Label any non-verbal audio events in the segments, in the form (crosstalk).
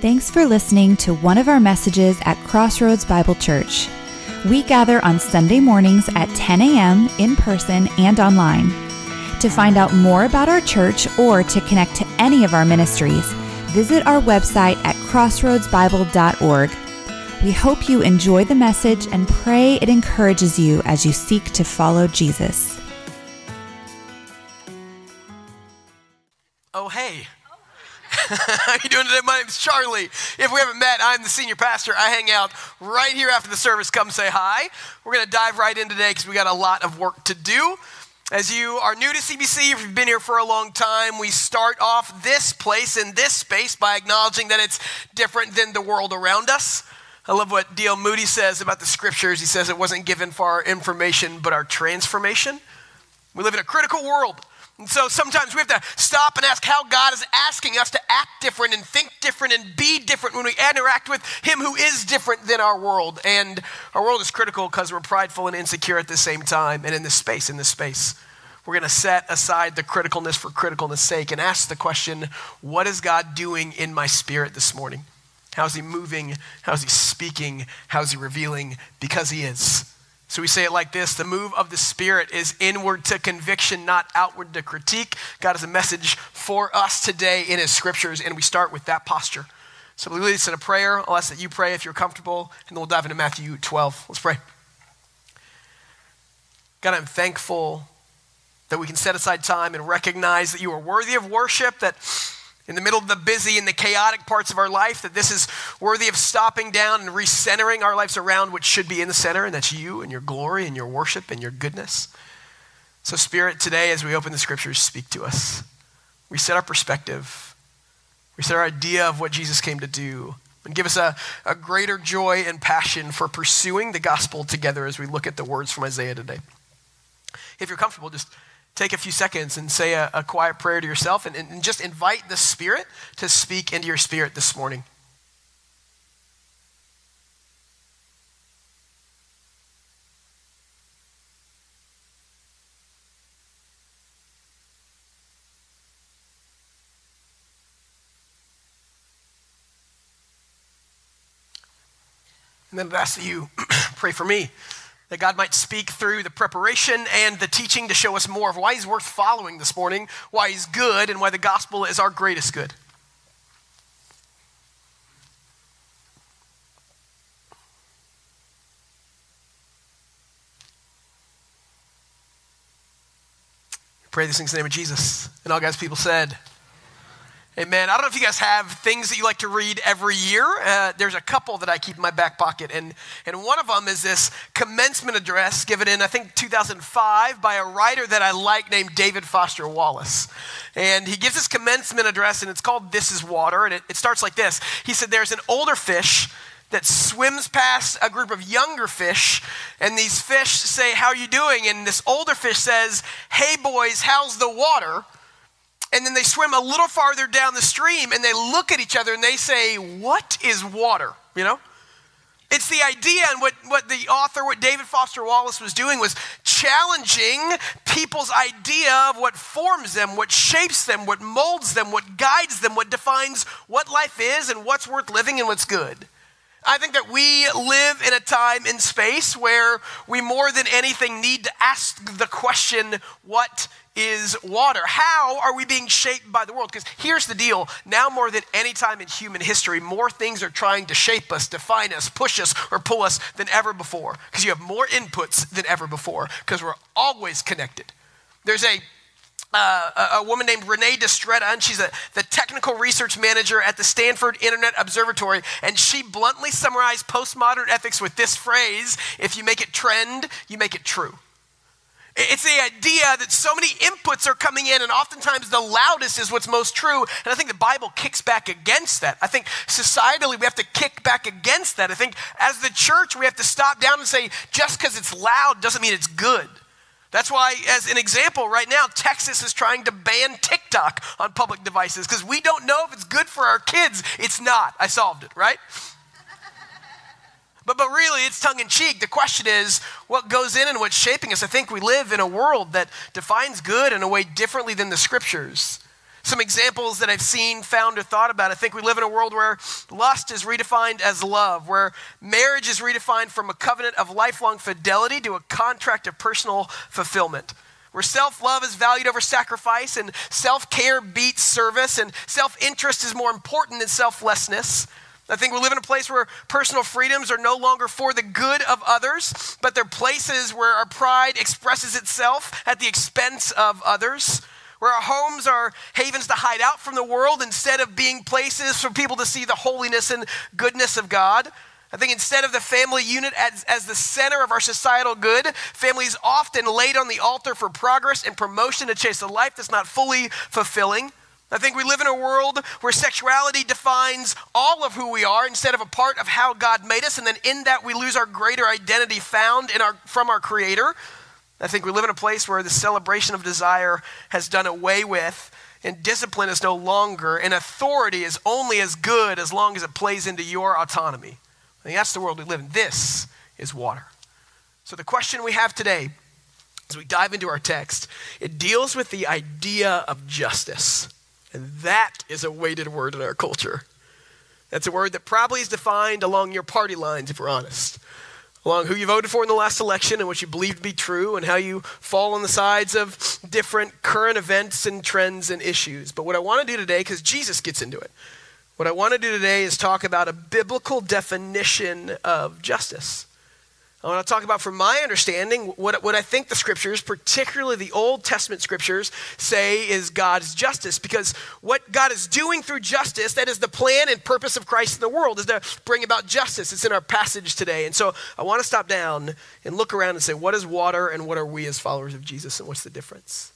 Thanks for listening to one of our messages at Crossroads Bible Church. We gather on Sunday mornings at 10 a.m. in person and online. To find out more about our church or to connect to any of our ministries, visit our website at crossroadsbible.org. We hope you enjoy the message and pray it encourages you as you seek to follow Jesus. How you doing today? My name's Charlie. If we haven't met, I'm the senior pastor. I hang out right here after the service. Come say hi. We're going to dive right in today because we got a lot of work to do. As you are new to CBC, if you've been here for a long time, we start off this place in this space by acknowledging that it's different than the world around us. I love what D.L. Moody says about the scriptures. He says it wasn't given for our information, but our transformation. We live in a critical world and so sometimes we have to stop and ask how God is asking us to act different and think different and be different when we interact with Him who is different than our world. And our world is critical because we're prideful and insecure at the same time. And in this space, in this space, we're going to set aside the criticalness for criticalness sake and ask the question what is God doing in my spirit this morning? How's He moving? How's He speaking? How's He revealing? Because He is. So we say it like this the move of the Spirit is inward to conviction, not outward to critique. God has a message for us today in His scriptures, and we start with that posture. So we lead us in a prayer. I'll ask that you pray if you're comfortable, and then we'll dive into Matthew 12. Let's pray. God, I'm thankful that we can set aside time and recognize that you are worthy of worship, that in the middle of the busy and the chaotic parts of our life, that this is worthy of stopping down and recentering our lives around what should be in the center, and that's you and your glory and your worship and your goodness. So, Spirit, today as we open the scriptures, speak to us. Reset our perspective, reset our idea of what Jesus came to do, and give us a, a greater joy and passion for pursuing the gospel together as we look at the words from Isaiah today. If you're comfortable, just take a few seconds and say a, a quiet prayer to yourself and, and just invite the Spirit to speak into your spirit this morning. And then I'd ask that you (clears throat) pray for me that God might speak through the preparation and the teaching to show us more of why He's worth following this morning, why He's good, and why the gospel is our greatest good. Pray these things in the name of Jesus. And all God's people said, Amen. I don't know if you guys have things that you like to read every year. Uh, there's a couple that I keep in my back pocket, and, and one of them is this commencement address given in, I think, 2005 by a writer that I like named David Foster Wallace. And he gives this commencement address, and it's called This is Water, and it, it starts like this He said, There's an older fish that swims past a group of younger fish and these fish say how are you doing and this older fish says hey boys how's the water and then they swim a little farther down the stream and they look at each other and they say, What is water? You know? It's the idea, and what, what the author, what David Foster Wallace was doing was challenging people's idea of what forms them, what shapes them, what molds them, what guides them, what defines what life is and what's worth living and what's good. I think that we live in a time in space where we more than anything need to ask the question, what is water. How are we being shaped by the world? Because here's the deal now, more than any time in human history, more things are trying to shape us, define us, push us, or pull us than ever before. Because you have more inputs than ever before, because we're always connected. There's a uh, a, woman named Renee DiResta, and she's a, the technical research manager at the Stanford Internet Observatory. And she bluntly summarized postmodern ethics with this phrase if you make it trend, you make it true. It's the idea that so many inputs are coming in, and oftentimes the loudest is what's most true. And I think the Bible kicks back against that. I think societally we have to kick back against that. I think as the church we have to stop down and say, just because it's loud doesn't mean it's good. That's why, as an example, right now, Texas is trying to ban TikTok on public devices because we don't know if it's good for our kids. It's not. I solved it, right? But, but really, it's tongue in cheek. The question is what goes in and what's shaping us. I think we live in a world that defines good in a way differently than the scriptures. Some examples that I've seen, found, or thought about. I think we live in a world where lust is redefined as love, where marriage is redefined from a covenant of lifelong fidelity to a contract of personal fulfillment where self love is valued over sacrifice and self care beats service and self interest is more important than selflessness. I think we live in a place where personal freedoms are no longer for the good of others, but they're places where our pride expresses itself at the expense of others where our homes are havens to hide out from the world instead of being places for people to see the holiness and goodness of God. I think instead of the family unit as, as the center of our societal good, families often laid on the altar for progress and promotion to chase a life that's not fully fulfilling. I think we live in a world where sexuality defines all of who we are instead of a part of how God made us, and then in that we lose our greater identity found in our, from our Creator. I think we live in a place where the celebration of desire has done away with, and discipline is no longer, and authority is only as good as long as it plays into your autonomy. I think that's the world we live in. This is water. So the question we have today, as we dive into our text, it deals with the idea of justice. And that is a weighted word in our culture. That's a word that probably is defined along your party lines, if we're honest along who you voted for in the last election and what you believe to be true and how you fall on the sides of different current events and trends and issues. But what I want to do today, because Jesus gets into it, what I want to do today is talk about a biblical definition of justice. I want to talk about, from my understanding, what, what I think the scriptures, particularly the Old Testament scriptures, say is God's justice. Because what God is doing through justice, that is the plan and purpose of Christ in the world, is to bring about justice. It's in our passage today. And so I want to stop down and look around and say, what is water and what are we as followers of Jesus and what's the difference?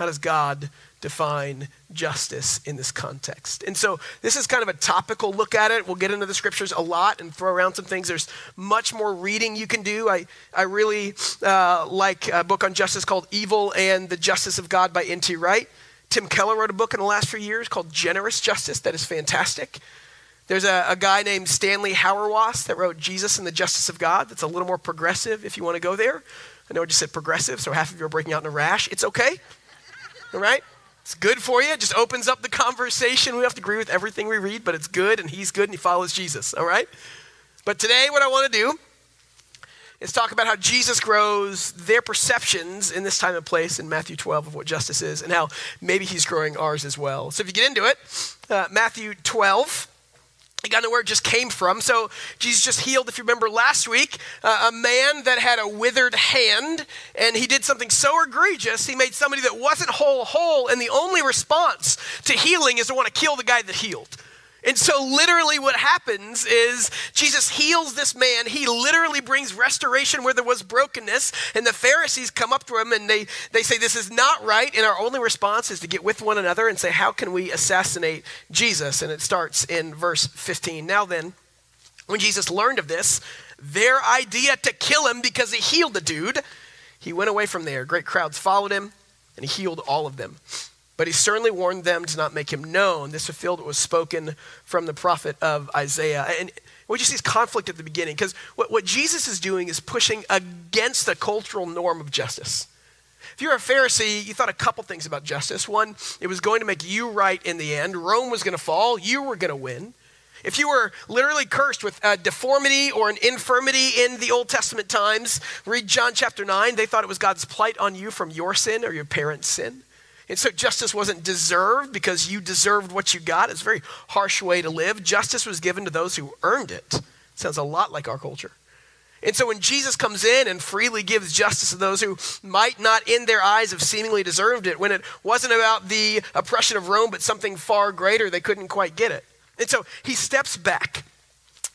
How does God define justice in this context. And so this is kind of a topical look at it. We'll get into the scriptures a lot and throw around some things. There's much more reading you can do. I, I really uh, like a book on justice called Evil and the Justice of God by N.T. Wright. Tim Keller wrote a book in the last few years called Generous Justice that is fantastic. There's a, a guy named Stanley Hauerwas that wrote Jesus and the Justice of God that's a little more progressive if you want to go there. I know I just said progressive, so half of you are breaking out in a rash. It's okay. All right? It's good for you. It just opens up the conversation. We have to agree with everything we read, but it's good, and he's good, and he follows Jesus, all right? But today, what I want to do is talk about how Jesus grows their perceptions in this time and place in Matthew 12 of what justice is, and how maybe he's growing ours as well. So if you get into it, uh, Matthew 12, to know where it just came from. So Jesus just healed, if you remember last week, uh, a man that had a withered hand, and he did something so egregious, he made somebody that wasn't whole whole, and the only response to healing is to want to kill the guy that healed. And so, literally, what happens is Jesus heals this man. He literally brings restoration where there was brokenness. And the Pharisees come up to him and they, they say, This is not right. And our only response is to get with one another and say, How can we assassinate Jesus? And it starts in verse 15. Now, then, when Jesus learned of this, their idea to kill him because he healed the dude, he went away from there. Great crowds followed him, and he healed all of them. But he certainly warned them to not make him known. This fulfilled what was spoken from the prophet of Isaiah. And what you see is conflict at the beginning, because what, what Jesus is doing is pushing against the cultural norm of justice. If you're a Pharisee, you thought a couple things about justice. One, it was going to make you right in the end. Rome was going to fall, you were going to win. If you were literally cursed with a deformity or an infirmity in the Old Testament times, read John chapter 9, they thought it was God's plight on you from your sin or your parents' sin. And so justice wasn't deserved because you deserved what you got. It's a very harsh way to live. Justice was given to those who earned it. Sounds a lot like our culture. And so when Jesus comes in and freely gives justice to those who might not, in their eyes, have seemingly deserved it, when it wasn't about the oppression of Rome, but something far greater, they couldn't quite get it. And so he steps back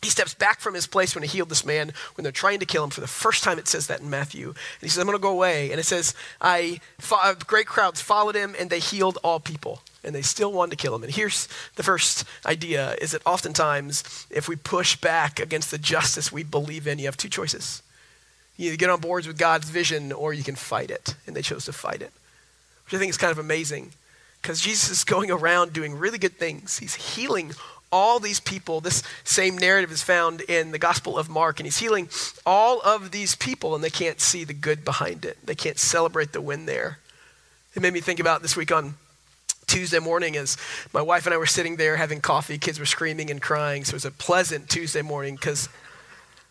he steps back from his place when he healed this man when they're trying to kill him. For the first time, it says that in Matthew. And he says, I'm going to go away. And it says, I, uh, great crowds followed him and they healed all people. And they still wanted to kill him. And here's the first idea is that oftentimes, if we push back against the justice we believe in, you have two choices. You either get on boards with God's vision or you can fight it. And they chose to fight it, which I think is kind of amazing because Jesus is going around doing really good things. He's healing all these people. This same narrative is found in the Gospel of Mark, and he's healing all of these people, and they can't see the good behind it. They can't celebrate the win there. It made me think about this week on Tuesday morning as my wife and I were sitting there having coffee. Kids were screaming and crying. So it was a pleasant Tuesday morning because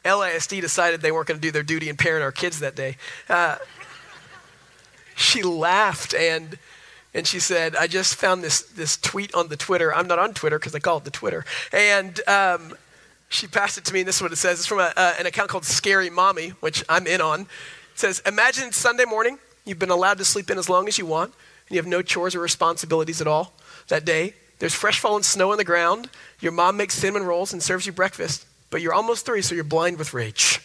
LASD decided they weren't going to do their duty and parent our kids that day. Uh, she laughed and and she said, "I just found this this tweet on the Twitter. I'm not on Twitter because I call it the Twitter." And um, she passed it to me, and this is what it says. It's from a, uh, an account called Scary Mommy, which I'm in on. It says, "Imagine Sunday morning. You've been allowed to sleep in as long as you want, and you have no chores or responsibilities at all that day. There's fresh fallen snow on the ground. Your mom makes cinnamon rolls and serves you breakfast, but you're almost three, so you're blind with rage."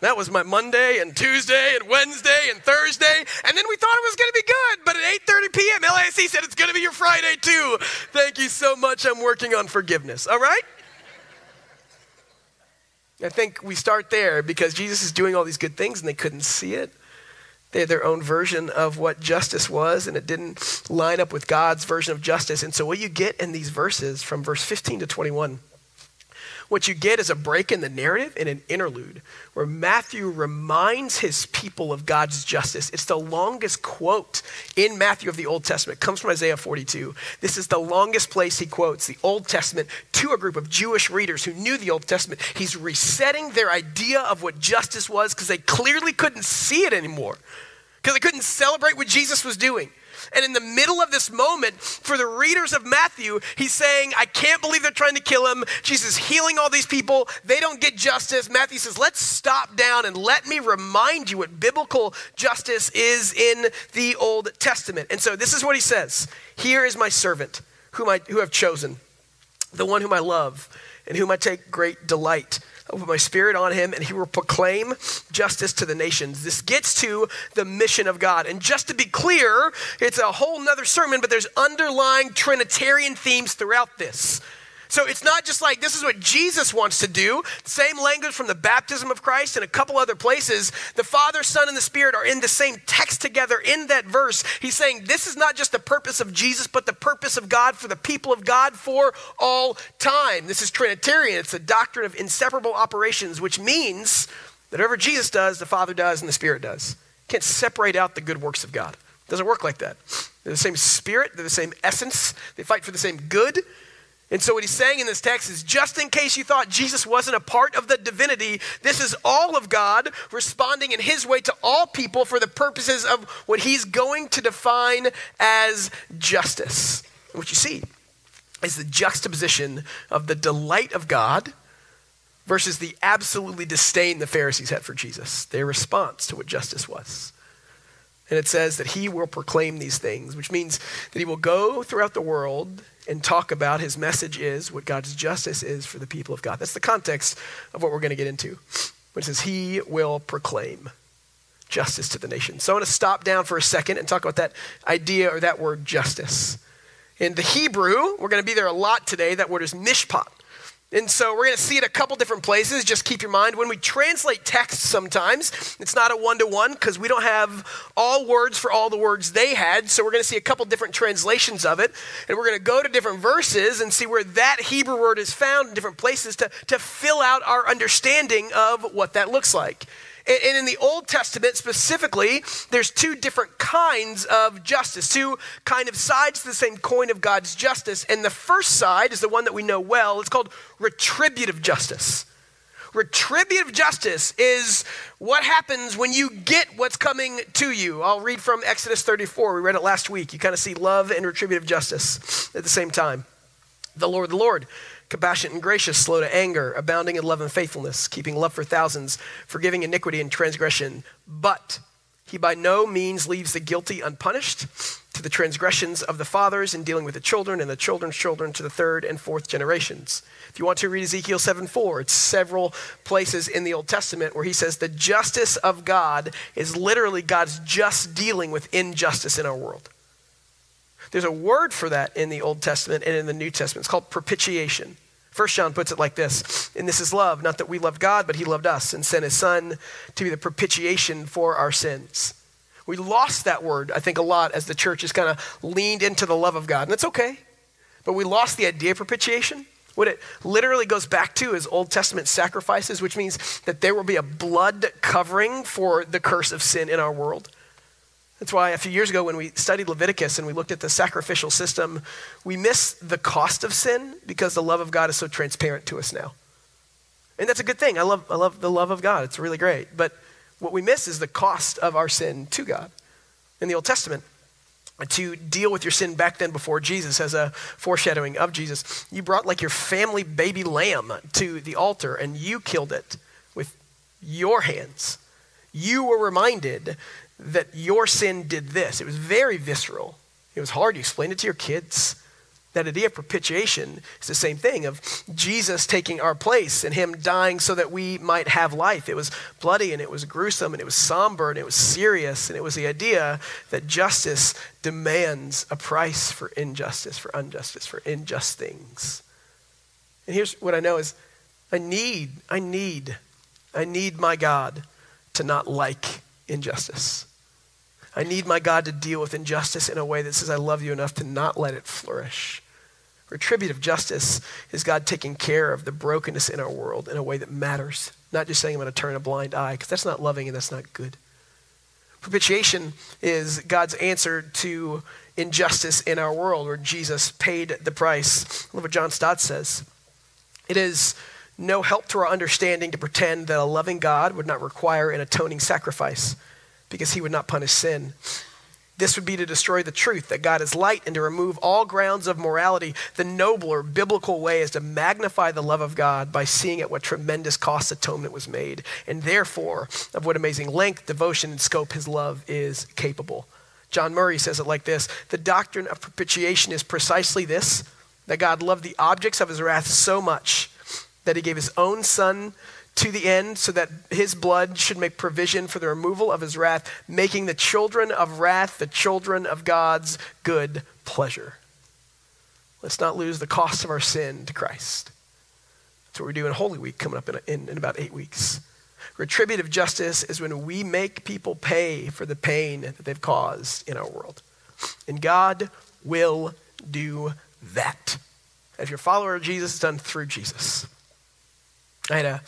That was my Monday and Tuesday and Wednesday and Thursday. And then we thought it was going to be good. But at 8.30 p.m., LASC said it's going to be your Friday too. Thank you so much. I'm working on forgiveness. All right? I think we start there because Jesus is doing all these good things and they couldn't see it. They had their own version of what justice was, and it didn't line up with God's version of justice. And so, what you get in these verses from verse 15 to 21 what you get is a break in the narrative and an interlude where Matthew reminds his people of God's justice. It's the longest quote in Matthew of the Old Testament. It comes from Isaiah 42. This is the longest place he quotes the Old Testament to a group of Jewish readers who knew the Old Testament. He's resetting their idea of what justice was because they clearly couldn't see it anymore, because they couldn't celebrate what Jesus was doing. And in the middle of this moment, for the readers of Matthew, he's saying, I can't believe they're trying to kill him. Jesus healing all these people. They don't get justice. Matthew says, Let's stop down and let me remind you what biblical justice is in the Old Testament. And so this is what he says Here is my servant, whom I who have chosen, the one whom I love, and whom I take great delight. Will put my spirit on him, and he will proclaim justice to the nations. This gets to the mission of God. And just to be clear, it's a whole nother sermon, but there's underlying Trinitarian themes throughout this. So it's not just like this is what Jesus wants to do. Same language from the baptism of Christ and a couple other places. The Father, Son, and the Spirit are in the same text together in that verse. He's saying this is not just the purpose of Jesus, but the purpose of God for the people of God for all time. This is Trinitarian. It's the doctrine of inseparable operations, which means that whatever Jesus does, the Father does, and the Spirit does. You can't separate out the good works of God. It doesn't work like that. They're the same spirit, they're the same essence, they fight for the same good. And so, what he's saying in this text is just in case you thought Jesus wasn't a part of the divinity, this is all of God responding in his way to all people for the purposes of what he's going to define as justice. What you see is the juxtaposition of the delight of God versus the absolutely disdain the Pharisees had for Jesus, their response to what justice was. And it says that he will proclaim these things, which means that he will go throughout the world and talk about his message is what God's justice is for the people of God. That's the context of what we're going to get into. But it says, He will proclaim justice to the nation. So I want to stop down for a second and talk about that idea or that word justice. In the Hebrew, we're going to be there a lot today. That word is mishpat. And so we're going to see it a couple different places. Just keep your mind when we translate text sometimes, it's not a one to one because we don't have all words for all the words they had. So we're going to see a couple different translations of it. And we're going to go to different verses and see where that Hebrew word is found in different places to, to fill out our understanding of what that looks like. And in the Old Testament specifically, there's two different kinds of justice, two kind of sides to the same coin of God's justice. And the first side is the one that we know well. It's called retributive justice. Retributive justice is what happens when you get what's coming to you. I'll read from Exodus 34. We read it last week. You kind of see love and retributive justice at the same time. The Lord, the Lord compassionate and gracious, slow to anger, abounding in love and faithfulness, keeping love for thousands, forgiving iniquity and transgression. But he by no means leaves the guilty unpunished to the transgressions of the fathers in dealing with the children and the children's children to the third and fourth generations. If you want to read Ezekiel 7 4, it's several places in the Old Testament where he says the justice of God is literally God's just dealing with injustice in our world. There's a word for that in the Old Testament and in the New Testament. It's called propitiation. First John puts it like this And this is love, not that we loved God, but he loved us and sent his son to be the propitiation for our sins. We lost that word, I think, a lot as the church has kind of leaned into the love of God. And that's okay. But we lost the idea of propitiation. What it literally goes back to is Old Testament sacrifices, which means that there will be a blood covering for the curse of sin in our world. That's why a few years ago when we studied Leviticus and we looked at the sacrificial system, we miss the cost of sin because the love of God is so transparent to us now. And that's a good thing. I love, I love the love of God. It's really great. But what we miss is the cost of our sin to God. In the Old Testament, to deal with your sin back then before Jesus as a foreshadowing of Jesus, you brought like your family baby lamb to the altar and you killed it with your hands. You were reminded that your sin did this. It was very visceral. It was hard. You explained it to your kids. That idea of propitiation is the same thing of Jesus taking our place and him dying so that we might have life. It was bloody and it was gruesome and it was somber and it was serious. And it was the idea that justice demands a price for injustice, for injustice, for unjust things. And here's what I know is I need, I need, I need my God to not like injustice. I need my God to deal with injustice in a way that says, I love you enough to not let it flourish. Retributive justice is God taking care of the brokenness in our world in a way that matters, not just saying, I'm going to turn a blind eye, because that's not loving and that's not good. Propitiation is God's answer to injustice in our world, where Jesus paid the price. Look what John Stott says. It is no help to our understanding to pretend that a loving God would not require an atoning sacrifice because he would not punish sin. This would be to destroy the truth that God is light and to remove all grounds of morality. The nobler biblical way is to magnify the love of God by seeing at what tremendous cost atonement was made, and therefore of what amazing length, devotion, and scope his love is capable. John Murray says it like this The doctrine of propitiation is precisely this that God loved the objects of his wrath so much that he gave his own son to the end so that his blood should make provision for the removal of his wrath, making the children of wrath the children of God's good pleasure. Let's not lose the cost of our sin to Christ. That's what we're doing Holy Week coming up in, in, in about eight weeks. Retributive justice is when we make people pay for the pain that they've caused in our world. And God will do that. If you're a follower of Jesus, it's done through Jesus. I had a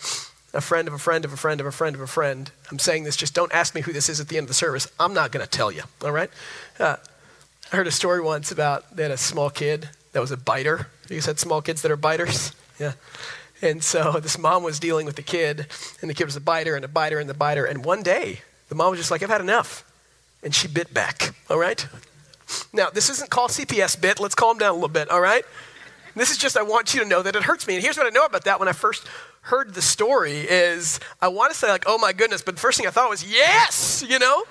a friend of a friend of a friend of a friend of a friend. I'm saying this, just don't ask me who this is at the end of the service. I'm not going to tell you, all right? Uh, I heard a story once about they had a small kid that was a biter. You had small kids that are biters? (laughs) Yeah. And so this mom was dealing with the kid, and the kid was a biter and a biter and the biter. And one day, the mom was just like, I've had enough. And she bit back, all right? Now, this isn't called CPS bit. Let's calm down a little bit, all right? This is just, I want you to know that it hurts me. And here's what I know about that when I first heard the story is I want to say, like, oh my goodness, but the first thing I thought was, yes, you know?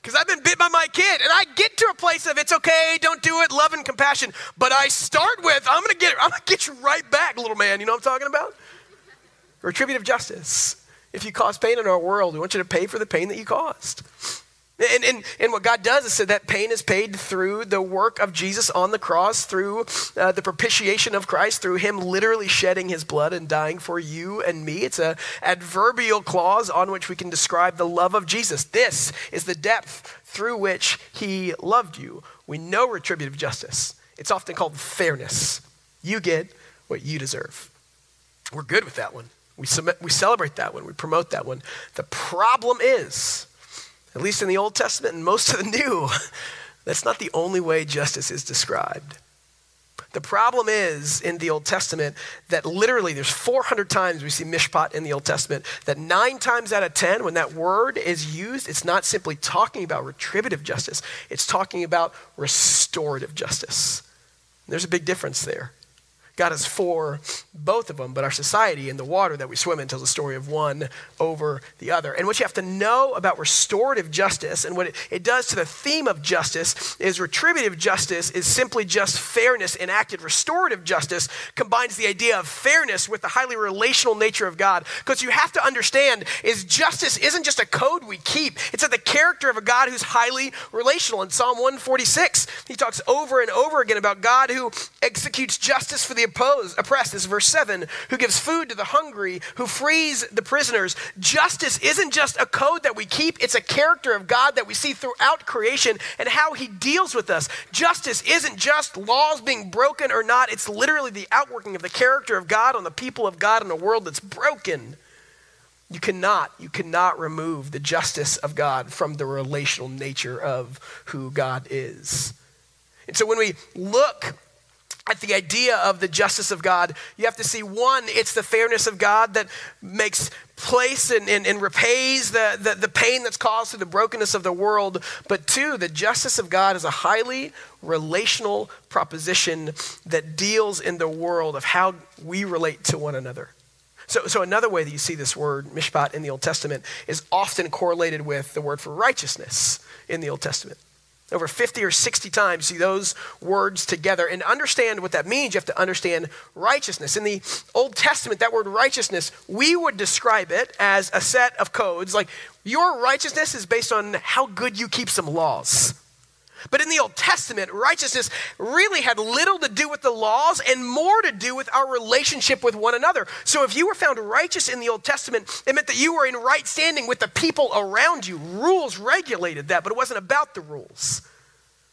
Because I've been bit by my kid, and I get to a place of it's okay, don't do it, love and compassion. But I start with, I'm gonna get I'm gonna get you right back, little man. You know what I'm talking about? Retributive justice. If you cause pain in our world, we want you to pay for the pain that you caused. And, and, and what God does is so that pain is paid through the work of Jesus on the cross, through uh, the propitiation of Christ, through him literally shedding his blood and dying for you and me. It's an adverbial clause on which we can describe the love of Jesus. This is the depth through which he loved you. We know retributive justice. It's often called fairness. You get what you deserve. We're good with that one. We, submit, we celebrate that one. We promote that one. The problem is, at least in the Old Testament and most of the New, (laughs) that's not the only way justice is described. The problem is in the Old Testament that literally there's 400 times we see mishpat in the Old Testament, that nine times out of 10, when that word is used, it's not simply talking about retributive justice, it's talking about restorative justice. There's a big difference there. God is for both of them, but our society and the water that we swim in tells a story of one over the other. And what you have to know about restorative justice and what it, it does to the theme of justice is retributive justice is simply just fairness enacted. Restorative justice combines the idea of fairness with the highly relational nature of God. Because you have to understand is justice isn't just a code we keep. It's at the character of a God who's highly relational. In Psalm 146, he talks over and over again about God who executes justice for the the opposed, oppressed. This is verse 7. Who gives food to the hungry, who frees the prisoners. Justice isn't just a code that we keep, it's a character of God that we see throughout creation and how he deals with us. Justice isn't just laws being broken or not, it's literally the outworking of the character of God on the people of God in a world that's broken. You cannot, you cannot remove the justice of God from the relational nature of who God is. And so when we look at the idea of the justice of God, you have to see one, it's the fairness of God that makes place and, and, and repays the, the, the pain that's caused through the brokenness of the world. But two, the justice of God is a highly relational proposition that deals in the world of how we relate to one another. So, so another way that you see this word, mishpat, in the Old Testament is often correlated with the word for righteousness in the Old Testament. Over 50 or 60 times, see those words together. And understand what that means, you have to understand righteousness. In the Old Testament, that word righteousness, we would describe it as a set of codes. Like your righteousness is based on how good you keep some laws. But in the Old Testament, righteousness really had little to do with the laws and more to do with our relationship with one another. So if you were found righteous in the Old Testament, it meant that you were in right standing with the people around you. Rules regulated that, but it wasn't about the rules.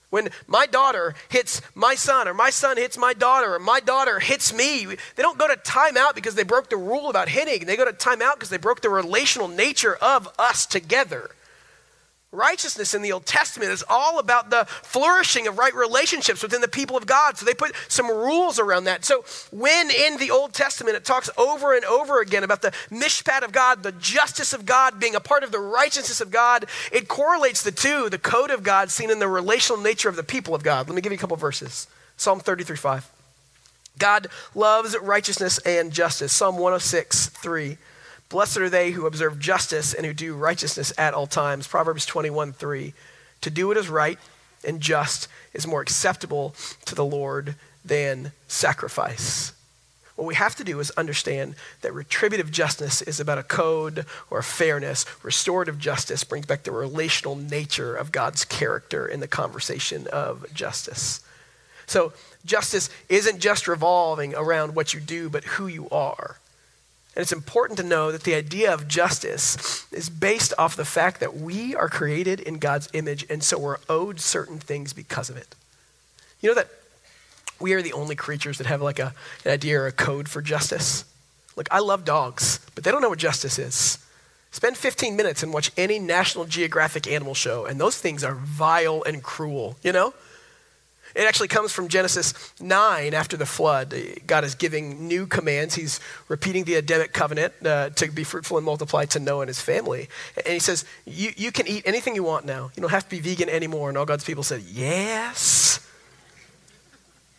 When my daughter hits my son, or my son hits my daughter, or my daughter hits me, they don't go to timeout because they broke the rule about hitting. They go to timeout because they broke the relational nature of us together. Righteousness in the Old Testament is all about the flourishing of right relationships within the people of God. So they put some rules around that. So when in the Old Testament it talks over and over again about the mishpat of God, the justice of God being a part of the righteousness of God, it correlates the two, the code of God seen in the relational nature of the people of God. Let me give you a couple verses. Psalm 33 5. God loves righteousness and justice. Psalm 106 3. Blessed are they who observe justice and who do righteousness at all times. Proverbs 21 3. To do what is right and just is more acceptable to the Lord than sacrifice. What we have to do is understand that retributive justice is about a code or a fairness. Restorative justice brings back the relational nature of God's character in the conversation of justice. So, justice isn't just revolving around what you do, but who you are. And it's important to know that the idea of justice is based off the fact that we are created in God's image, and so we're owed certain things because of it. You know that we are the only creatures that have like a, an idea or a code for justice? Look, I love dogs, but they don't know what justice is. Spend 15 minutes and watch any National Geographic animal show, and those things are vile and cruel, you know? It actually comes from Genesis 9 after the flood. God is giving new commands. He's repeating the Adamic covenant uh, to be fruitful and multiply to Noah and his family. And he says, you, you can eat anything you want now. You don't have to be vegan anymore. And all God's people said, Yes.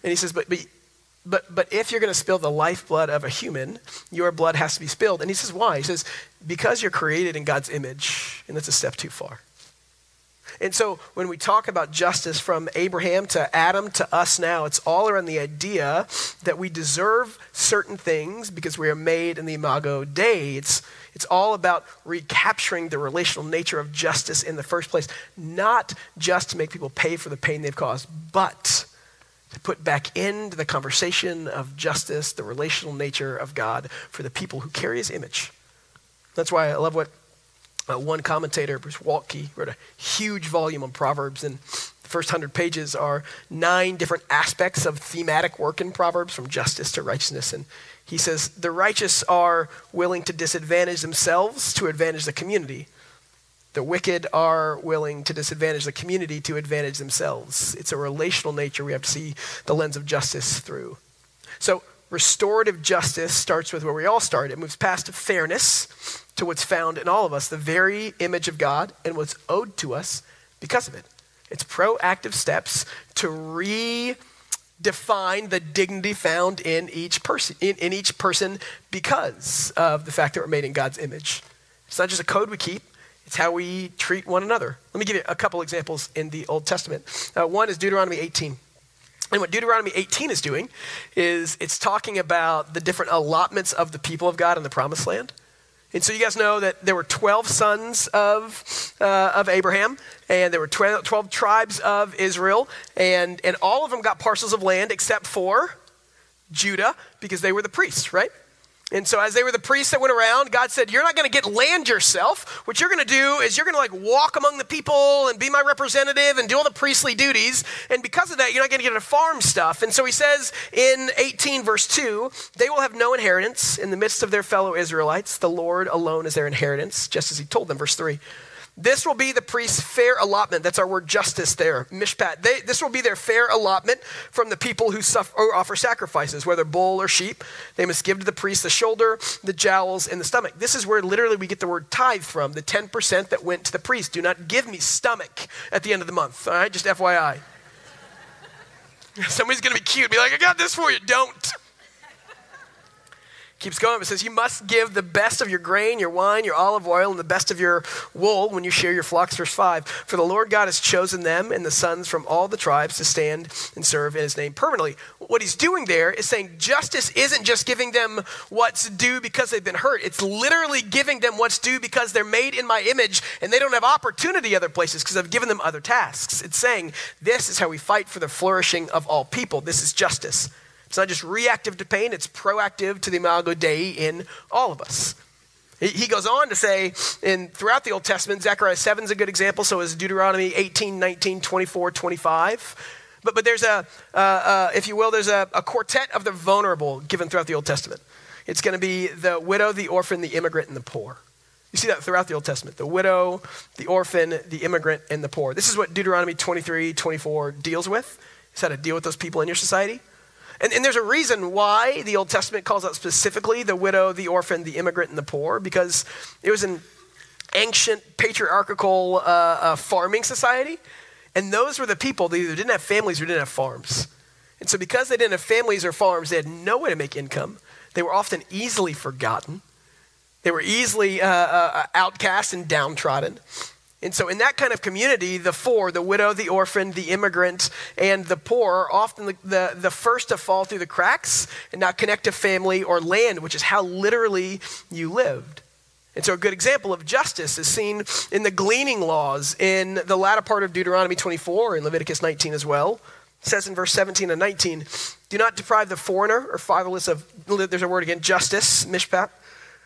And he says, But, but, but, but if you're going to spill the lifeblood of a human, your blood has to be spilled. And he says, Why? He says, Because you're created in God's image. And that's a step too far. And so when we talk about justice from Abraham to Adam to us now, it's all around the idea that we deserve certain things because we are made in the imago Dei. It's, it's all about recapturing the relational nature of justice in the first place, not just to make people pay for the pain they've caused, but to put back into the conversation of justice, the relational nature of God for the people who carry his image. That's why I love what uh, one commentator, Bruce Waltke, wrote a huge volume on Proverbs, and the first hundred pages are nine different aspects of thematic work in Proverbs, from justice to righteousness. And he says, The righteous are willing to disadvantage themselves to advantage the community. The wicked are willing to disadvantage the community to advantage themselves. It's a relational nature we have to see the lens of justice through. So, restorative justice starts with where we all start. It moves past fairness to what's found in all of us, the very image of God, and what's owed to us because of it. It's proactive steps to redefine the dignity found in each person, in, in each person because of the fact that we're made in God's image. It's not just a code we keep, it's how we treat one another. Let me give you a couple examples in the Old Testament. Uh, one is Deuteronomy 18. And what Deuteronomy 18 is doing is it's talking about the different allotments of the people of God in the promised land. And so you guys know that there were 12 sons of, uh, of Abraham, and there were 12, 12 tribes of Israel, and, and all of them got parcels of land except for Judah, because they were the priests, right? And so, as they were the priests that went around, God said, You're not going to get land yourself. What you're going to do is you're going to like walk among the people and be my representative and do all the priestly duties. And because of that, you're not going to get to farm stuff. And so, he says in 18, verse 2, They will have no inheritance in the midst of their fellow Israelites. The Lord alone is their inheritance, just as he told them, verse 3. This will be the priest's fair allotment. That's our word justice there, mishpat. They, this will be their fair allotment from the people who suffer, offer sacrifices, whether bull or sheep. They must give to the priest the shoulder, the jowls, and the stomach. This is where literally we get the word tithe from, the 10% that went to the priest. Do not give me stomach at the end of the month, all right? Just FYI. (laughs) Somebody's going to be cute, be like, I got this for you. Don't. Keeps going. It says, You must give the best of your grain, your wine, your olive oil, and the best of your wool when you shear your flocks. Verse 5 For the Lord God has chosen them and the sons from all the tribes to stand and serve in his name permanently. What he's doing there is saying justice isn't just giving them what's due because they've been hurt, it's literally giving them what's due because they're made in my image and they don't have opportunity other places because I've given them other tasks. It's saying this is how we fight for the flourishing of all people. This is justice. It's not just reactive to pain, it's proactive to the Imago Dei in all of us. He goes on to say, in throughout the Old Testament, Zechariah 7 is a good example, so is Deuteronomy 18, 19, 24, 25. But, but there's a, uh, uh, if you will, there's a, a quartet of the vulnerable given throughout the Old Testament. It's going to be the widow, the orphan, the immigrant, and the poor. You see that throughout the Old Testament the widow, the orphan, the immigrant, and the poor. This is what Deuteronomy 23, 24 deals with. It's how to deal with those people in your society. And, and, there's a reason why the Old Testament calls out specifically the widow, the orphan, the immigrant, and the poor, because it was an ancient patriarchal uh, uh, farming society. And those were the people that either didn't have families or didn't have farms. And so, because they didn't have families or farms, they had no way to make income. They were often easily forgotten. They were easily uh, uh outcast and downtrodden. And so, in that kind of community, the four, the widow, the orphan, the immigrant, and the poor, are often the, the, the, first to fall through the cracks and not connect to family or land, which is how literally you lived. And so, a good example of justice is seen in the gleaning laws in the latter part of Deuteronomy 24 and Leviticus 19 as well. It says in verse 17 and 19 Do not deprive the foreigner or fatherless of, there's a word again, justice, mishpat,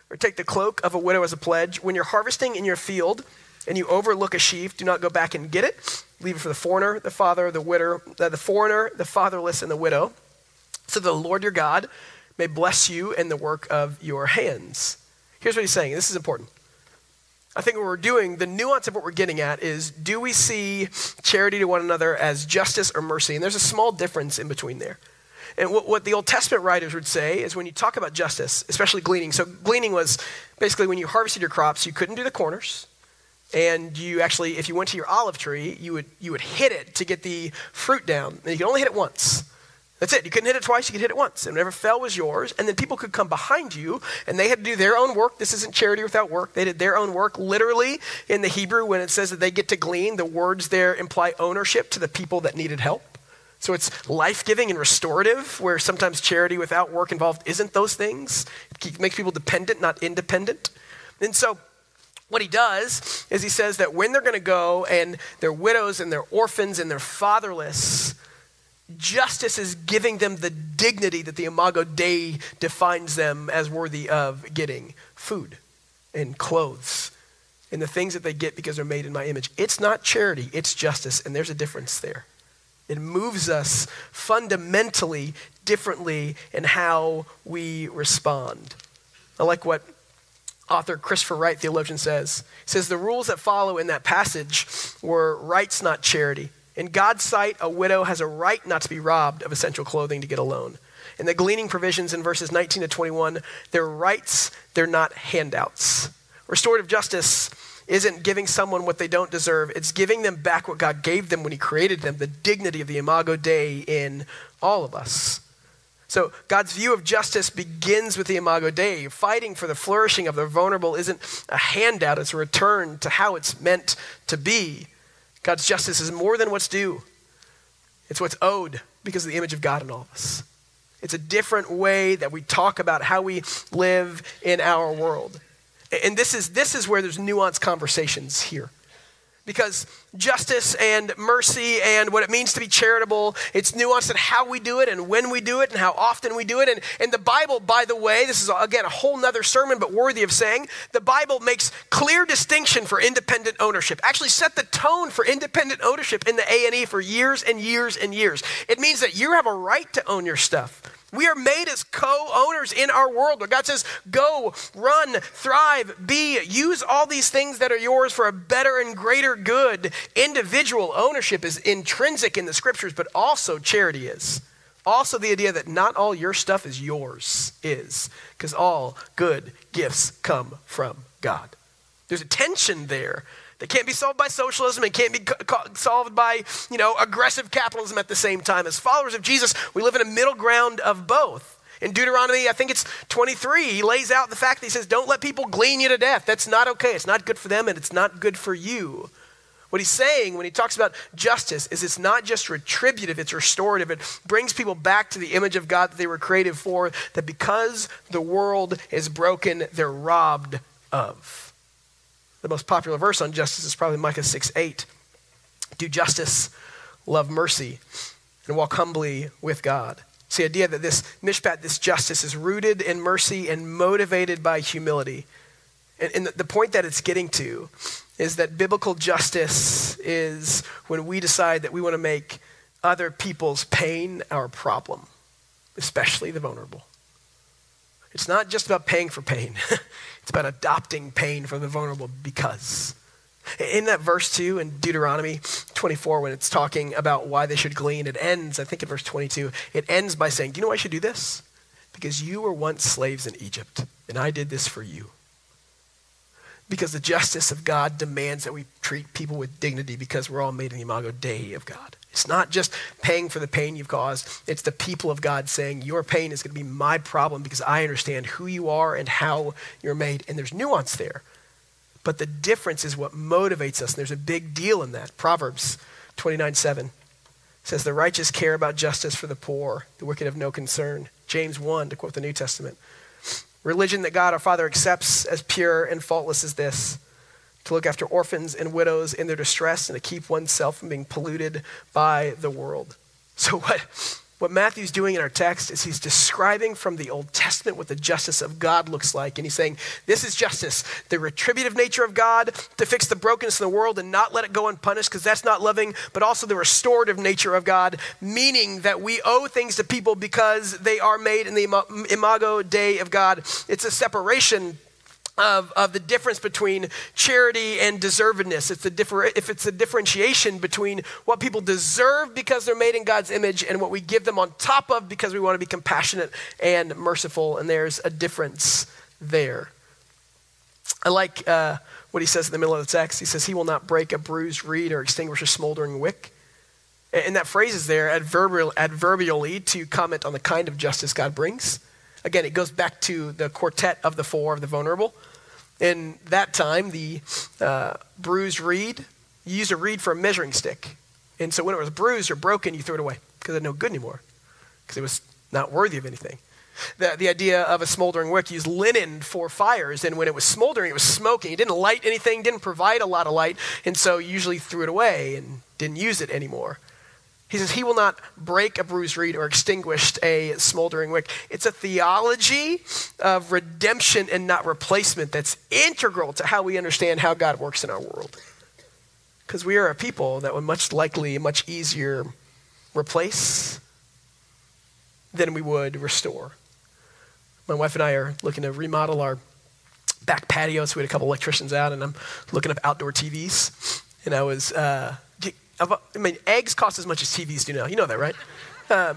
or take the cloak of a widow as a pledge. When you're harvesting in your field, and you overlook a sheaf, do not go back and get it. Leave it for the foreigner, the father, the widow, the foreigner, the fatherless, and the widow. So the Lord your God may bless you and the work of your hands. Here's what he's saying. This is important. I think what we're doing, the nuance of what we're getting at is do we see charity to one another as justice or mercy? And there's a small difference in between there. And what, what, the Old Testament writers would say is when you talk about justice, especially gleaning, so gleaning was basically when you harvested your crops, you couldn't do the corners, and you actually, if you went to your olive tree, you would, you would hit it to get the fruit down. And you could only hit it once. That's it. You couldn't hit it twice, you could hit it once. And whatever fell was yours. And then people could come behind you and they had to do their own work. This isn't charity without work. They did their own work. Literally, in the Hebrew, when it says that they get to glean, the words there imply ownership to the people that needed help. So it's life giving and restorative, where sometimes charity without work involved isn't those things. It makes people dependent, not independent. And so what he does is he says that when they're going to go and they're widows and they're orphans and they're fatherless, justice is giving them the dignity that the Imago Dei defines them as worthy of getting food and clothes and the things that they get because they're made in my image. It's not charity, it's justice, and there's a difference there. It moves us fundamentally differently in how we respond. I like what author Christopher Wright, theologian, says. He says the rules that follow in that passage were rights, not charity. In God's sight, a widow has a right not to be robbed of essential clothing to get a loan. In the gleaning provisions in verses 19 to 21, they're rights, they're not handouts. Restorative justice isn't giving someone what they don't deserve, it's giving them back what God gave them when He created them, the dignity of the Imago Dei in all of us. So God's view of justice begins with the Imago Dei. Fighting for the flourishing of the vulnerable isn't a handout, it's a return to how it's meant to be. God's justice is more than what's due. It's what's owed because of the image of God in all of us. It's a different way that we talk about how we live in our world. And this is, this is where there's nuanced conversations here. Because justice and mercy and what it means to be charitable, it's nuanced in how we do it and when we do it and how often we do it. And, and the Bible, by the way, this is again a whole nother sermon, but worthy of saying, the Bible makes clear distinction for independent ownership. Actually set the tone for independent ownership in the ANE for years and years and years. It means that you have a right to own your stuff. We are made as co owners in our world where God says, go, run, thrive, be, use all these things that are yours for a better and greater good. Individual ownership is intrinsic in the scriptures, but also charity is. Also, the idea that not all your stuff is yours is, because all good gifts come from God. There's a tension there that can't be solved by socialism and can't be solved by, you know, aggressive capitalism at the same time. As followers of Jesus, we live in a middle ground of both. In Deuteronomy, I think it's 23, he lays out the fact that he says, Don't let people glean you to death. That's not okay. It's not good for them and it's not good for you. What he's saying when he talks about justice is it's not just retributive, it's restorative. It brings people back to the image of God that they were created for, that because the world is broken, they're robbed of. The most popular verse on justice is probably Micah 6 8. Do justice, love mercy, and walk humbly with God. It's the idea that this mishpat, this justice, is rooted in mercy and motivated by humility. And, and the point that it's getting to is that biblical justice is when we decide that we want to make other people's pain our problem, especially the vulnerable. It's not just about paying for pain. (laughs) It's about adopting pain from the vulnerable because. In that verse 2 in Deuteronomy 24, when it's talking about why they should glean, it ends, I think in verse 22, it ends by saying, Do you know why I should do this? Because you were once slaves in Egypt, and I did this for you. Because the justice of God demands that we treat people with dignity because we're all made in the imago Dei of God. It's not just paying for the pain you've caused, it's the people of God saying, Your pain is going to be my problem because I understand who you are and how you're made. And there's nuance there. But the difference is what motivates us. And there's a big deal in that. Proverbs 29 7 says, The righteous care about justice for the poor, the wicked have no concern. James 1, to quote the New Testament. Religion that God our Father accepts as pure and faultless as this to look after orphans and widows in their distress and to keep oneself from being polluted by the world. So, what, what Matthew's doing in our text is he's describing from the Old Testament what the justice of God looks like. And he's saying, This is justice, the retributive nature of God to fix the brokenness in the world and not let it go unpunished, because that's not loving, but also the restorative nature of God, meaning that we owe things to people because they are made in the imago Dei of God. It's a separation of, of the difference between charity and deservedness. It's a differ, if it's a differentiation between what people deserve because they're made in God's image and what we give them on top of because we want to be compassionate and merciful, and there's a difference there. I like uh, what he says in the middle of the text. He says, He will not break a bruised reed or extinguish a smoldering wick. And that phrase is there adverbial, adverbially to comment on the kind of justice God brings. Again, it goes back to the quartet of the four of the vulnerable. In that time, the uh, bruised reed, you used a reed for a measuring stick. And so when it was bruised or broken, you threw it away because it had no good anymore, because it was not worthy of anything. The, the idea of a smoldering wick used linen for fires, and when it was smoldering, it was smoking. It didn't light anything, didn't provide a lot of light, and so you usually threw it away and didn't use it anymore. He says, He will not break a bruised reed or extinguish a smoldering wick. It's a theology of redemption and not replacement that's integral to how we understand how God works in our world. Because we are a people that would much likely, much easier replace than we would restore. My wife and I are looking to remodel our back patio, so we had a couple electricians out, and I'm looking up outdoor TVs. And I was uh, I mean, eggs cost as much as TVs do now. You know that, right? Um,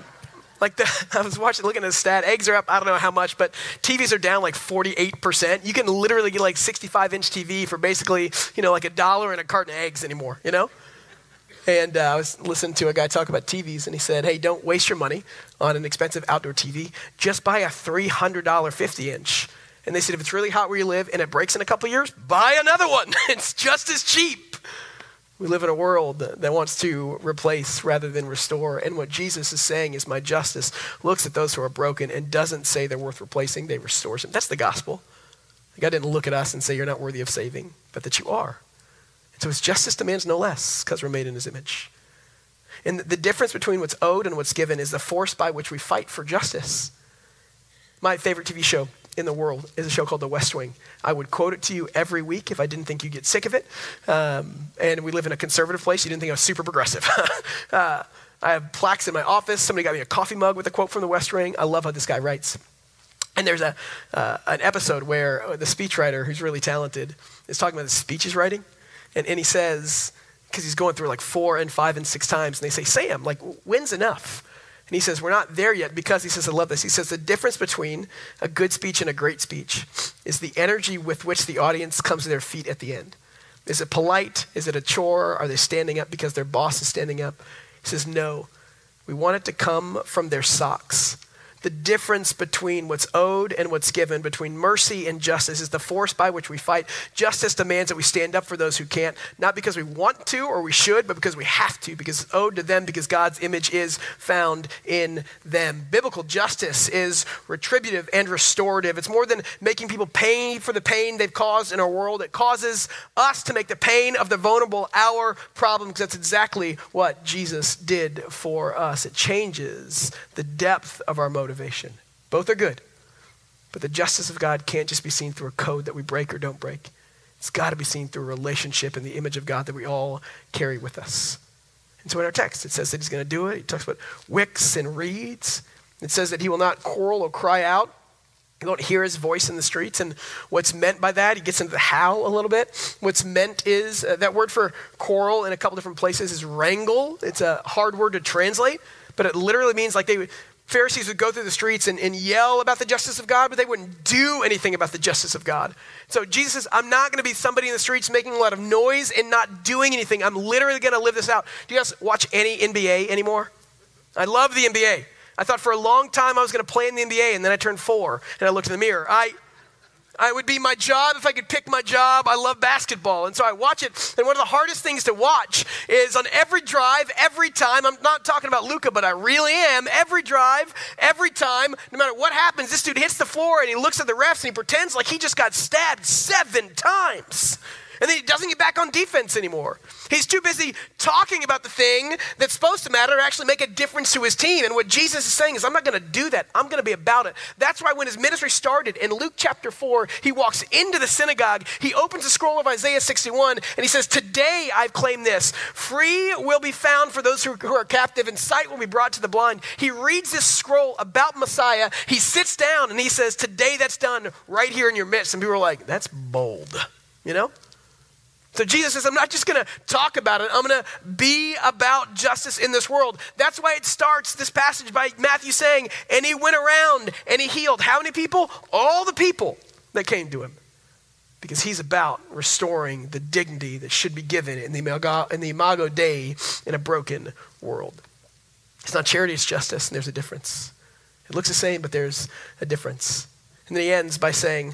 like the, (laughs) I was watching, looking at the stat. Eggs are up. I don't know how much, but TVs are down like 48%. You can literally get like 65 inch TV for basically, you know, like a dollar and a carton of eggs anymore. You know. And uh, I was listening to a guy talk about TVs, and he said, "Hey, don't waste your money on an expensive outdoor TV. Just buy a $300 50 inch." And they said, if it's really hot where you live and it breaks in a couple years, buy another one. (laughs) it's just as cheap. We live in a world that wants to replace rather than restore. And what Jesus is saying is, My justice looks at those who are broken and doesn't say they're worth replacing, they restores them. That's the gospel. God didn't look at us and say, You're not worthy of saving, but that you are. And so his justice demands no less because we're made in his image. And the difference between what's owed and what's given is the force by which we fight for justice. My favorite TV show in the world is a show called The West Wing. I would quote it to you every week if I didn't think you'd get sick of it. Um, and we live in a conservative place. You didn't think I was super progressive. (laughs) uh, I have plaques in my office. Somebody got me a coffee mug with a quote from The West Wing. I love how this guy writes. And there's a, uh, an episode where the speechwriter, who's really talented, is talking about the speech he's writing. And, and he says, because he's going through like four and five and six times, and they say, Sam, like, when's enough? And he says, We're not there yet because he says, I love this. He says, The difference between a good speech and a great speech is the energy with which the audience comes to their feet at the end. Is it polite? Is it a chore? Are they standing up because their boss is standing up? He says, No. We want it to come from their socks the difference between what's owed and what's given, between mercy and justice, is the force by which we fight. Justice demands that we stand up for those who can't, not because we want to or we should, but because we have to, because it's owed to them, because God's image is found in them. Biblical justice is retributive and restorative. It's more than making people pay for the pain they've caused in our world. It causes us to make the pain of the vulnerable our problem, because that's exactly what Jesus did for us. It changes the depth of our motive motivation. Both are good. But the justice of God can't just be seen through a code that we break or don't break. It's got to be seen through a relationship and the image of God that we all carry with us. And so in our text, it says that he's going to do it. He talks about wicks and reeds. It says that he will not quarrel or cry out. You won't hear his voice in the streets. And what's meant by that, he gets into the how a little bit. What's meant is uh, that word for quarrel in a couple different places is wrangle. It's a hard word to translate, but it literally means like they Pharisees would go through the streets and, and, yell about the justice of God, but they wouldn't do anything about the justice of God. So Jesus says, I'm not going to be somebody in the streets making a lot of noise and not doing anything. I'm literally going to live this out. Do you guys watch any NBA anymore? I love the NBA. I thought for a long time I was going to play in the NBA, and then I turned four and I looked in the mirror. I, it would be my job if I could pick my job. I love basketball. And so I watch it. And one of the hardest things to watch is on every drive, every time. I'm not talking about Luka, but I really am. Every drive, every time, no matter what happens, this dude hits the floor and he looks at the refs and he pretends like he just got stabbed seven times. And then he doesn't get back on defense anymore. He's too busy talking about the thing that's supposed to matter to actually make a difference to his team. And what Jesus is saying is, I'm not going to do that. I'm going to be about it. That's why when his ministry started in Luke chapter 4, he walks into the synagogue, he opens the scroll of Isaiah 61, and he says, Today I've claimed this. Free will be found for those who are captive, and sight will be brought to the blind. He reads this scroll about Messiah. He sits down and he says, Today that's done right here in your midst. And people are like, That's bold, you know? So Jesus says, I'm not just going to talk about it, I'm going to be about justice in this world. That's why it starts this passage by Matthew saying, and he went around and he healed. How many people? All the people that came to him. Because he's about restoring the dignity that should be given in the Imago, in the Imago Dei in a broken world. It's not charity, it's justice, and there's a difference. It looks the same, but there's a difference. And then he ends by saying,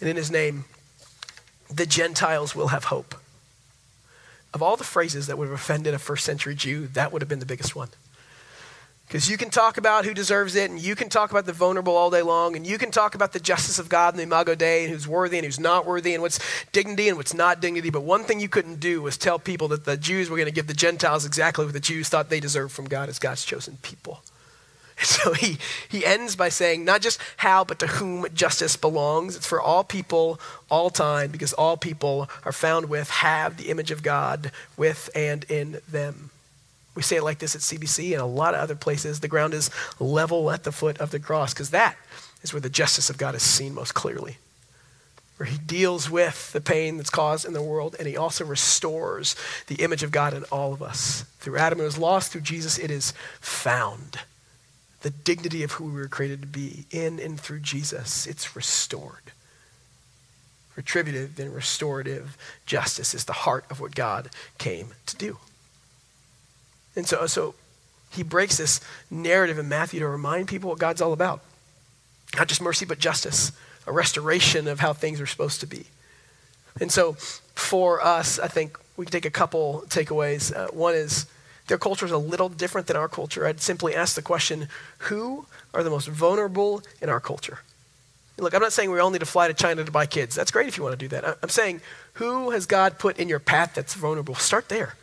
and in his name, the Gentiles will have hope. Of all the phrases that would have offended a first century Jew, that would have been the biggest one. Because you can talk about who deserves it, and you can talk about the vulnerable all day long, and you can talk about the justice of God and the Imago Dei, and who's worthy and who's not worthy, and what's dignity and what's not dignity. But one thing you couldn't do was tell people that the Jews were going to give the Gentiles exactly what the Jews thought they deserved from God as God's chosen people. (laughs) So he, he ends by saying, not just how, but to whom justice belongs. It's for all people, all time, because all people are found with, have the image of God with and in them. We say it like this at CBC and a lot of other places. The ground is level at the foot of the cross, because that is where the justice of God is seen most clearly. Where he deals with the pain that's caused in the world, and he also restores the image of God in all of us. Through Adam it was lost, through Jesus it is found the dignity of who we were created to be in and through Jesus. It's restored. Retributive and restorative justice is the heart of what God came to do. And so, so he breaks this narrative in Matthew to remind people what God's all about. Not just mercy, but justice, a restoration of how things are supposed to be. And so for us, I think we can take a couple takeaways. Uh, one is their culture is a little different than our culture. I'd simply ask the question who are the most vulnerable in our culture? Look, I'm not saying we all need to fly to China to buy kids. That's great if you want to do that. I'm saying, who has God put in your path that's vulnerable? Start there.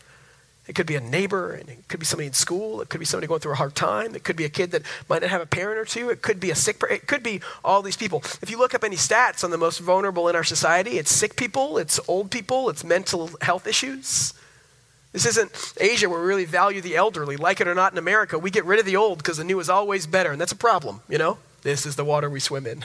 It could be a neighbor, and it could be somebody in school. It could be somebody going through a hard time. It could be a kid that might not have a parent or two. It could be a sick. Person. It could be all these people. If you look up any stats on the most vulnerable in our society, it's sick people, it's old people, it's mental health issues. This isn't Asia where we really value the elderly. Like it or not, in America, we get rid of the old because the new is always better, and that's a problem. You know, this is the water we swim in.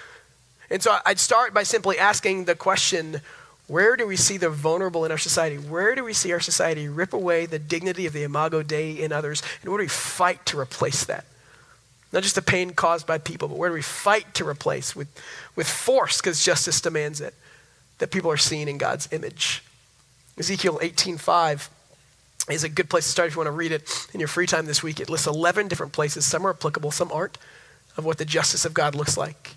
(laughs) and so I'd start by simply asking the question where do we see the vulnerable in our society? Where do we see our society rip away the dignity of the imago Dei in others? And where do we fight to replace that? Not just the pain caused by people, but where do we fight to replace with, with force because justice demands it? That people are seen in God's image. Ezekiel 18:5 is a good place to start if you want to read it in your free time this week. It lists 11 different places, some are applicable, some aren't, of what the justice of God looks like.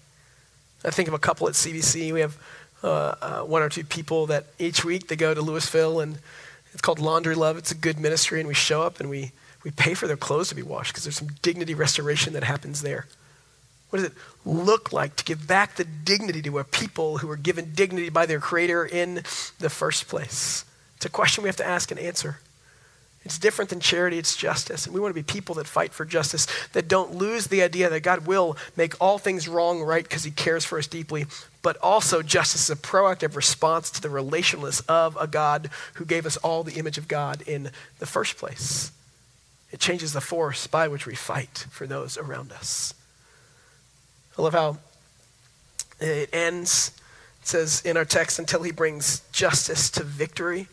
I think of a couple at CBC. We have uh, uh, one or two people that each week they go to Louisville and it's called Laundry Love. It's a good ministry, and we show up and we, we pay for their clothes to be washed because there's some dignity restoration that happens there. What does it look like to give back the dignity to a people who were given dignity by their Creator in the first place? It's a question we have to ask and answer. It's different than charity, it's justice. And we want to be people that fight for justice, that don't lose the idea that God will make all things wrong right because he cares for us deeply, but also justice is a proactive response to the relationalness of a God who gave us all the image of God in the first place. It changes the force by which we fight for those around us. I love how it ends. It says in our text, until he brings justice to victory.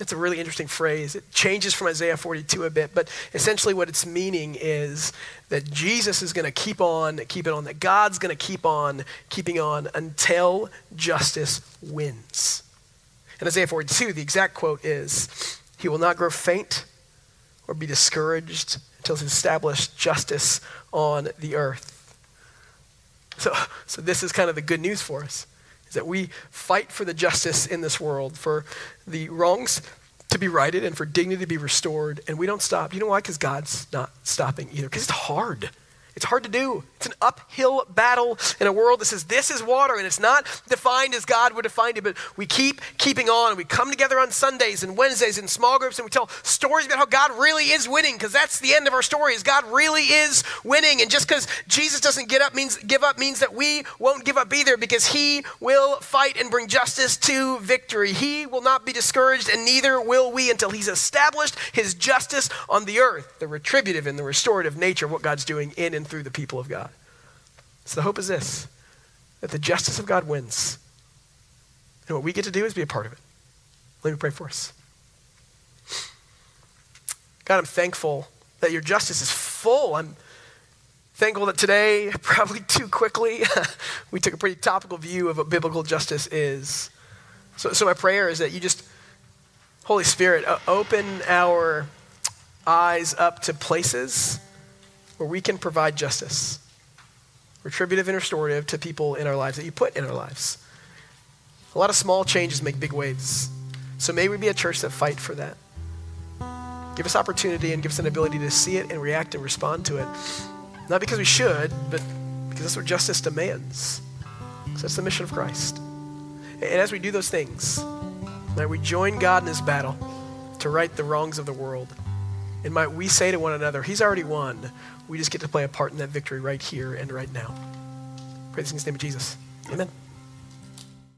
It's a really interesting phrase. It changes from Isaiah 42 a bit, but essentially what it's meaning is that Jesus is going to keep on keeping on, that God's going to keep on keeping on until justice wins. In Isaiah 42, the exact quote is He will not grow faint or be discouraged until he's established justice on the earth. So, so this is kind of the good news for us that we fight for the justice in this world, for the wrongs to be righted and for dignity to be restored. And we don't stop. You know why? Because God's not stopping either. Because it's hard. It's hard to do. It's an uphill battle in a world that says this is water and it's not defined as God would define it, but we keep keeping on and we come together on Sundays and Wednesdays in small groups and we tell stories about how God really is winning because that's the end of our story is God really is winning and just because Jesus doesn't get up means give up means that we won't give up either because he will fight and bring justice to victory. He will not be discouraged and neither will we until he's established his justice on the earth, the retributive and the restorative nature of what God's doing in and through the people of God. So the hope is this that the justice of God wins. And what we get to do is be a part of it. Let me pray for us. God, I'm thankful that your justice is full. I'm thankful that today, (laughs) probably too quickly, (laughs) we took a pretty topical view of what biblical justice is. So, so my prayer is that you just, Holy Spirit, uh, open our eyes up to places where we can provide justice, retributive and restorative to people in our lives that you put in our lives. A lot of small changes make big waves. So may we be a church that fight for that. Give us opportunity and give us an ability to see it and react and respond to it. Not because we should, but because that's what justice demands. Because that's the mission of Christ. And as we do those things, might we join God in this battle to right the wrongs of the world. And might we say to one another, He's already won. We just get to play a part in that victory right here and right now. Praise in the name of Jesus. Amen.